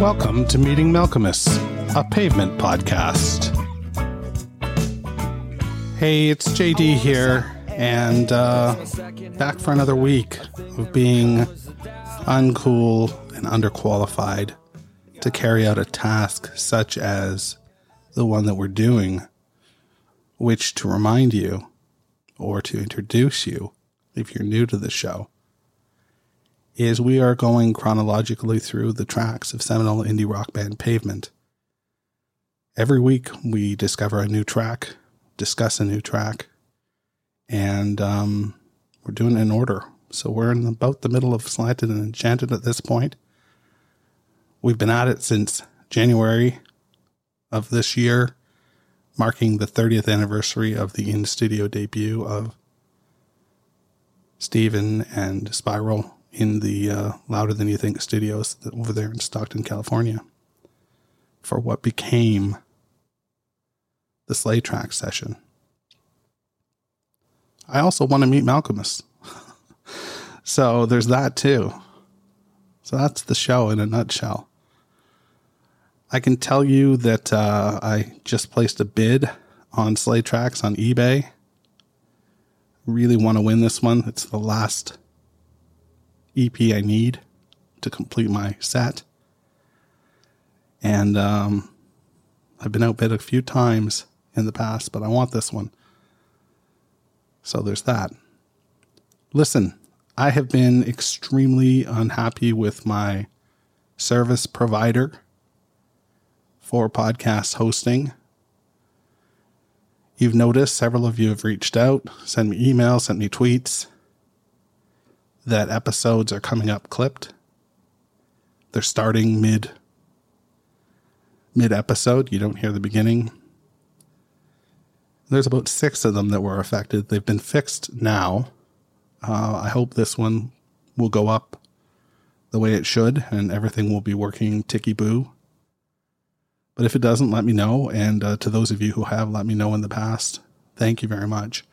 Welcome to Meeting Malkmus, a pavement podcast. Hey, it's JD here, and uh, back for another week of being uncool and underqualified to carry out a task such as the one that we're doing, which to remind you or to introduce you, if you're new to the show, is we are going chronologically through the tracks of seminal indie rock band Pavement. Every week we discover a new track, discuss a new track, and um, we're doing it in order. So we're in about the middle of Slanted and Enchanted at this point. We've been at it since January of this year, marking the 30th anniversary of the in studio debut of Stephen and Spiral in the uh, Louder Than You Think studios over there in Stockton, California, for what became the Slay Track session. I also want to meet Malkmus. so there's that too. So that's the show in a nutshell. I can tell you that uh, I just placed a bid on Slay Tracks on eBay. Really want to win this one. It's the last EP I need to complete my set. And um, I've been outbid a few times in the past, but I want this one. So there's that. Listen, I have been extremely unhappy with my service provider for podcast hosting. You've noticed several of you have reached out, sent me emails, sent me tweets that episodes are coming up clipped. They're starting mid mid episode. You don't hear the beginning. There's about six of them that were affected. They've been fixed now. Uh, I hope this one will go up the way it should and everything will be working ticky boo. But if it doesn't, let me know. And uh, to those of you who have let me know in the past, thank you very much.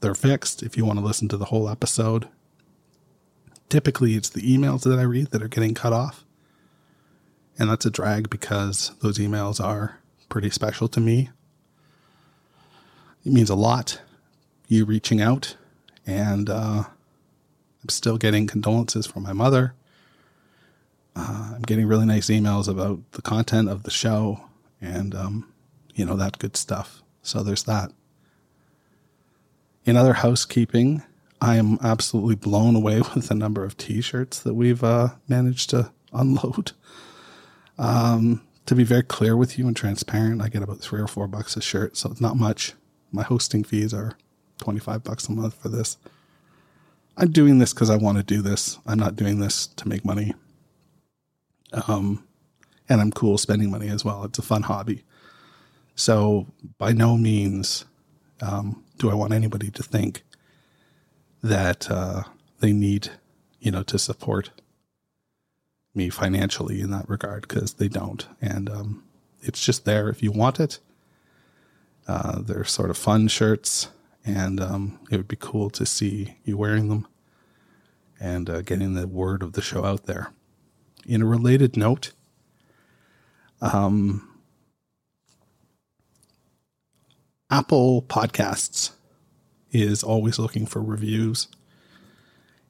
They're fixed. If you want to listen to the whole episode, typically it's the emails that I read that are getting cut off. And that's a drag because those emails are pretty special to me. It means a lot, you reaching out. And uh, I'm still getting condolences from my mother. Uh, I'm getting really nice emails about the content of the show and, um, you know, that good stuff. So there's that. In other housekeeping, I am absolutely blown away with the number of T-shirts that we've uh, managed to unload. Um, to be very clear with you and transparent, I get about three or four bucks a shirt, so it's not much. My hosting fees are twenty-five bucks a month for this. I'm doing this because I want to do this. I'm not doing this to make money. Um, and I'm cool spending money as well. It's a fun hobby. So by no means um, do I want anybody to think that uh, they need, you know, to support me financially in that regard because they don't. And um, it's just there if you want it. Uh, they're sort of fun shirts, and um, it would be cool to see you wearing them and uh, getting the word of the show out there. In a related note, um, Apple Podcasts is always looking for reviews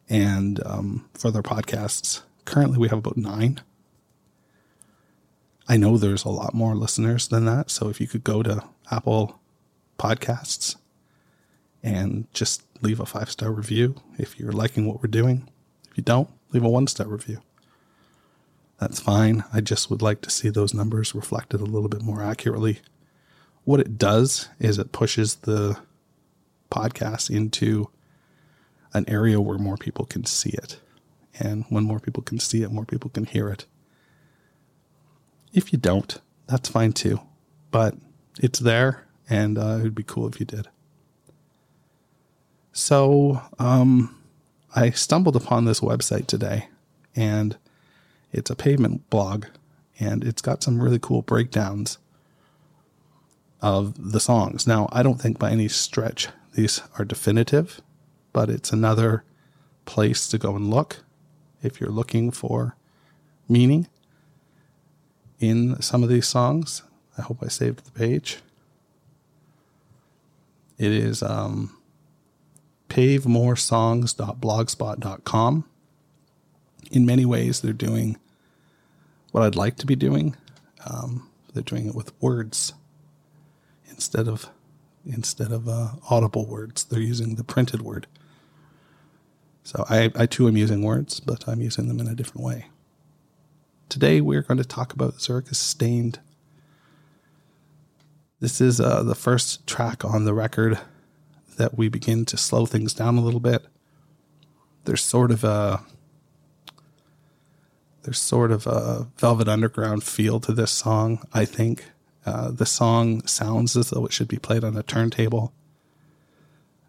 and um, for their podcasts. Currently, we have about nine. I know there's a lot more listeners than that. So if you could go to Apple Podcasts and just leave a five star review if you're liking what we're doing. If you don't, leave a one star review. That's fine. I just would like to see those numbers reflected a little bit more accurately. What it does is it pushes the podcast into an area where more people can see it. And when more people can see it, more people can hear it. If you don't, that's fine too. But it's there, and uh, it would be cool if you did. So, um, I stumbled upon this website today, and it's a pavement blog, and it's got some really cool breakdowns of the songs. Now, I don't think by any stretch these are definitive, but it's another place to go and look if you're looking for meaning. in some of these songs. I hope I saved the page. It is um, pavemoresongs.blogspot.com. In many ways, they're doing what I'd like to be doing. Um, they're doing it with words instead of instead of uh, audible words. They're using the printed word. So I, I too am using words, but I'm using them in a different way. Today we're going to talk about Zurich Stained. This is uh, the first track on the record that we begin to slow things down a little bit. There's sort of a there's sort of a Velvet Underground feel to this song. I think uh, the song sounds as though it should be played on a turntable,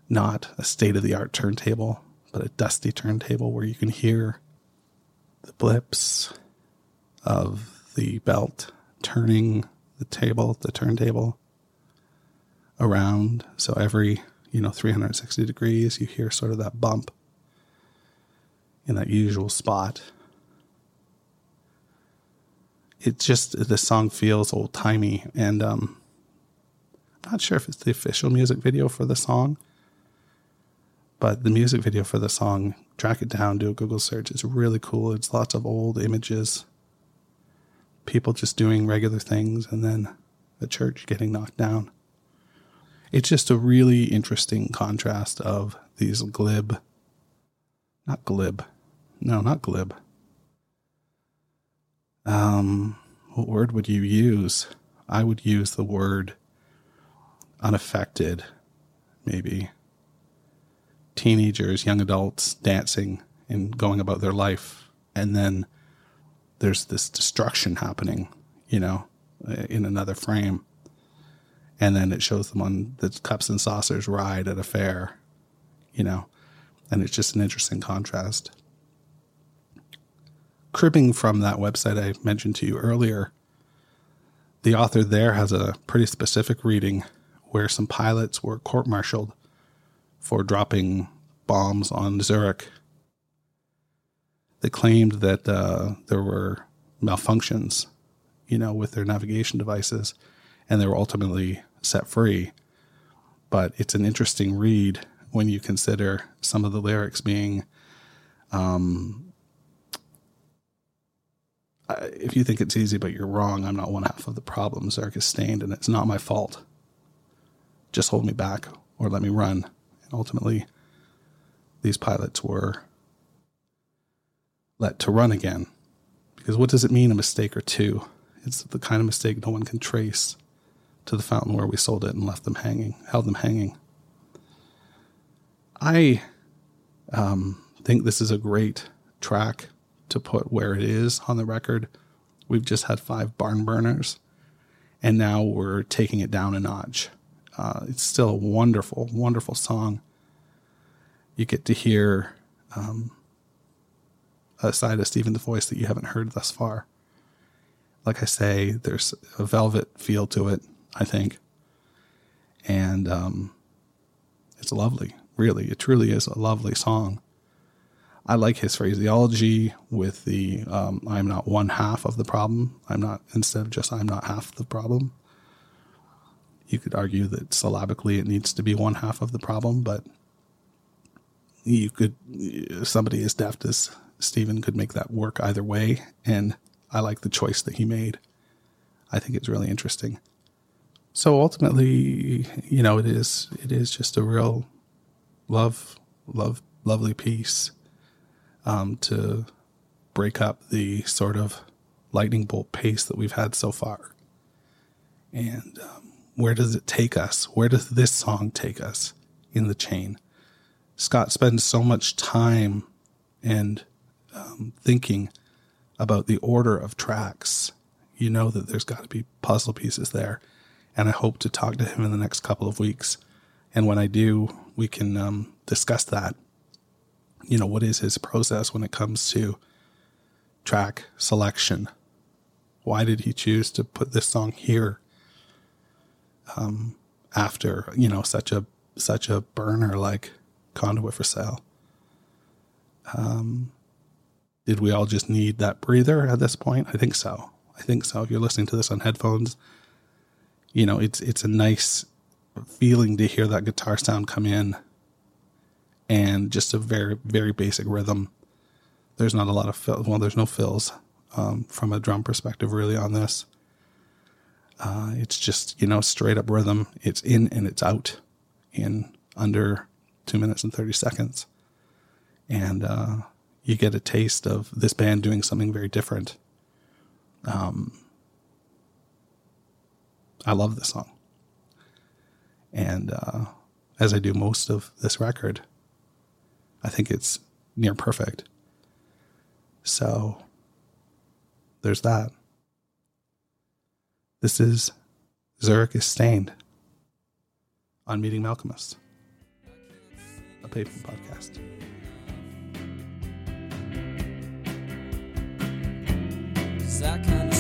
not a state of the art turntable but a dusty turntable where you can hear the blips of the belt turning the table, the turntable around. So every, you know, 360 degrees, you hear sort of that bump in that usual spot. It just, the song feels old timey. And um, I'm not sure if it's the official music video for the song but the music video for the song, track it down, do a Google search. It's really cool. It's lots of old images, people just doing regular things, and then a church getting knocked down. It's just a really interesting contrast of these glib, not glib, no, not glib. Um, what word would you use? I would use the word unaffected, maybe teenagers, young adults dancing and going about their life. And then there's this destruction happening, you know, in another frame. And then it shows them on the cups and saucers ride at a fair, you know, and it's just an interesting contrast. Cribbing from that website I mentioned to you earlier, the author there has a pretty specific reading where some pilots were court martialed for dropping bombs on Zurich. They claimed that uh, there were malfunctions, you know, with their navigation devices, and they were ultimately set free. But it's an interesting read when you consider some of the lyrics being. Um, if you think it's easy, but you're wrong, I'm not one half of the problem. Zurich is stained, and it's not my fault. Just hold me back or let me run And ultimately, these pilots were let to run again. Because what does it mean, a mistake or two? It's the kind of mistake no one can trace to the fountain where we sold it and left them hanging, held them hanging. I um, think this is a great track to put where it is on the record. We've just had five barn burners, and now we're taking it down a notch. Uh, it's still a wonderful, wonderful song. You get to hear um, a side of Stephen the voice that you haven't heard thus far. Like I say, there's a velvet feel to it, I think. And um, it's lovely, really. It truly is a lovely song. I like his phraseology with the um, I'm not one half of the problem. I'm not, instead of just I'm not half the problem you could argue that syllabically it needs to be one half of the problem, but you could somebody as deft as Stephen could make that work either way, and I like the choice that he made. I think it's really interesting. So ultimately, you know, it is it is just a real love, love, lovely piece um, to break up the sort of lightning bolt pace that we've had so far. And um, where does it take us? Where does this song take us in the chain? Scott spends so much time and um, thinking about the order of tracks. You know that there's got to be puzzle pieces there. And I hope to talk to him in the next couple of weeks. And when I do, we can um, discuss that. You know, what is his process when it comes to track selection? Why did he choose to put this song here? um, after you know such a such a burner like conduit for sale. Um, did we all just need that breather at this point? I think so. I think so. If you're listening to this on headphones, you know, it's it's a nice feeling to hear that guitar sound come in and just a very, very basic rhythm. There's not a lot of fill. Well, there's no fills um, from a drum perspective really on this. Uh, it's just, you know, straight up rhythm. It's in and it's out in under two minutes and 30 seconds. And uh, you get a taste of this band doing something very different. Um, I love this song. And uh, as I do most of this record, I think it's near perfect. So there's that. This is Zurich is Stained on Meeting Malkmus, a pavement podcast. that kind of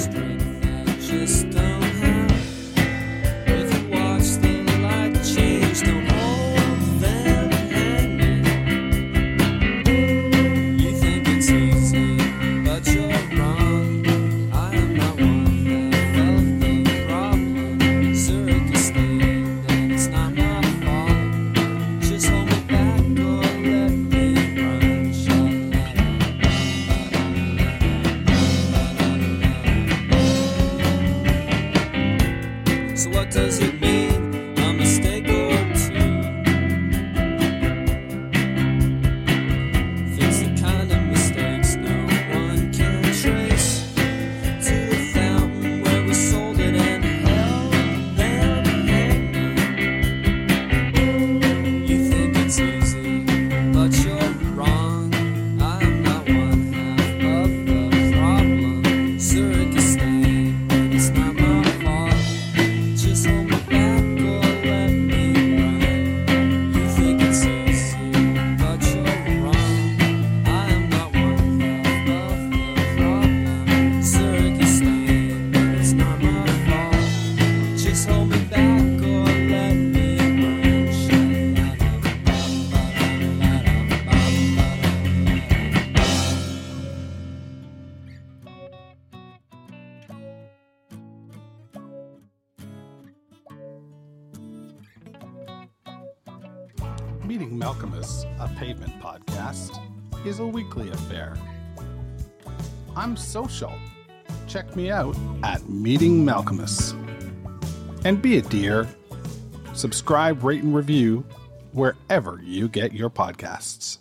podcast, is a weekly affair. I'm social. Check me out at Meeting Malkmus. And be a dear. Subscribe, rate, and review wherever you get your podcasts.